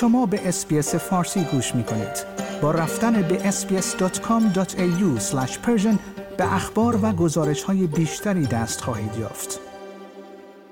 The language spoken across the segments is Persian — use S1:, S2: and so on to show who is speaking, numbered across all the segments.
S1: شما به SBS فارسی گوش می کنید. با رفتن به sbs.com.au به اخبار و گزارش های بیشتری دست خواهید یافت.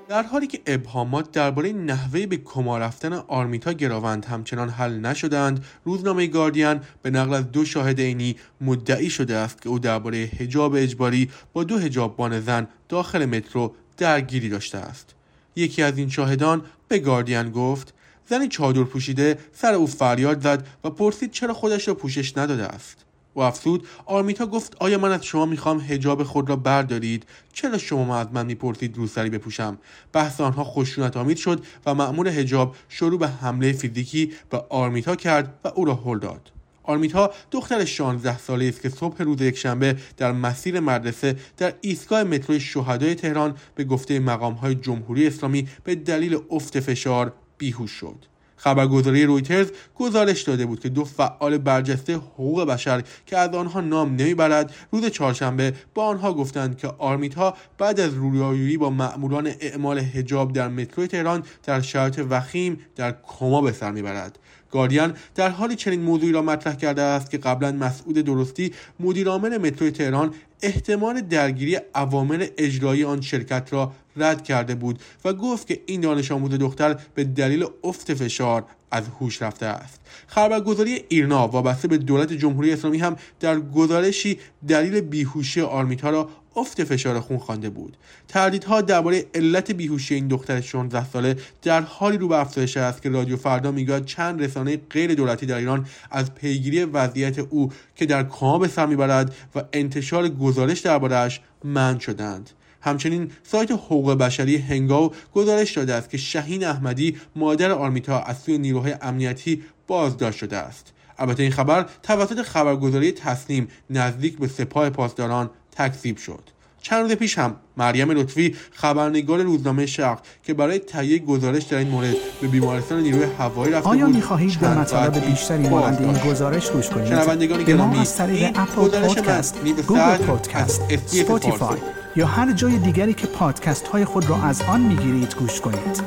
S2: در حالی که ابهامات درباره نحوه به کما رفتن آرمیتا گراوند همچنان حل نشدند روزنامه گاردین به نقل از دو شاهد عینی مدعی شده است که او درباره حجاب اجباری با دو حجاببان زن داخل مترو درگیری داشته است یکی از این شاهدان به گاردین گفت زنی چادر پوشیده سر او فریاد زد و پرسید چرا خودش را پوشش نداده است. و افسود آرمیتا گفت آیا من از شما می‌خوام هجاب خود را بردارید؟ چرا شما از من می‌پرسید روسری بپوشم؟ بحث آنها خشونت آمید شد و مأمور هجاب شروع به حمله فیزیکی به آرمیتا کرد و او را هل داد. آرمیتا دختر 16 ساله است که صبح روز یکشنبه در مسیر مدرسه در ایستگاه متروی شهدای تهران به گفته مقامهای جمهوری اسلامی به دلیل افت فشار بیهوش شد. خبرگزاری رویترز گزارش داده بود که دو فعال برجسته حقوق بشر که از آنها نام نمی‌برد روز چهارشنبه با آنها گفتند که آرمیتا بعد از رویارویی با مأموران اعمال حجاب در مترو تهران در شرایط وخیم در کما به سر می‌برد. گاردین در حالی چنین موضوعی را مطرح کرده است که قبلا مسعود درستی مدیرعامل مترو تهران احتمال درگیری عوامل اجرایی آن شرکت را رد کرده بود و گفت که این دانش آموز دختر به دلیل افت فشار از هوش رفته است. خبرگزاری ایرنا وابسته به دولت جمهوری اسلامی هم در گزارشی دلیل بیهوشی آرمیتا را افت فشار خون خوانده بود. تردیدها درباره علت بیهوشی این دختر 16 ساله در حالی رو به افزایش است که رادیو فردا می‌گوید چند رسانه غیر دولتی در ایران از پیگیری وضعیت او که در کما به سر می‌برد و انتشار گزارش دربارهاش منع شدند. همچنین سایت حقوق بشری هنگاو گزارش داده است که شهین احمدی مادر آرمیتا از سوی نیروهای امنیتی بازداشت شده است. البته این خبر توسط خبرگزاری تسنیم نزدیک به سپاه پاسداران تکذیب شد. چند روز پیش هم مریم لطفی خبرنگار روزنامه شرق که برای تهیه گزارش در این مورد به بیمارستان نیروی هوایی رفته
S1: آیا
S2: بود
S1: می‌خواهید به مطالب بیشتری مانند این گزارش گوش کنید؟
S2: شنوندگان گرامی
S1: از طریق اپل پادکست گوگل پادکست
S2: اسپاتیفای.
S1: یا هر جای دیگری که پادکست های خود را از آن می‌گیرید گوش کنید.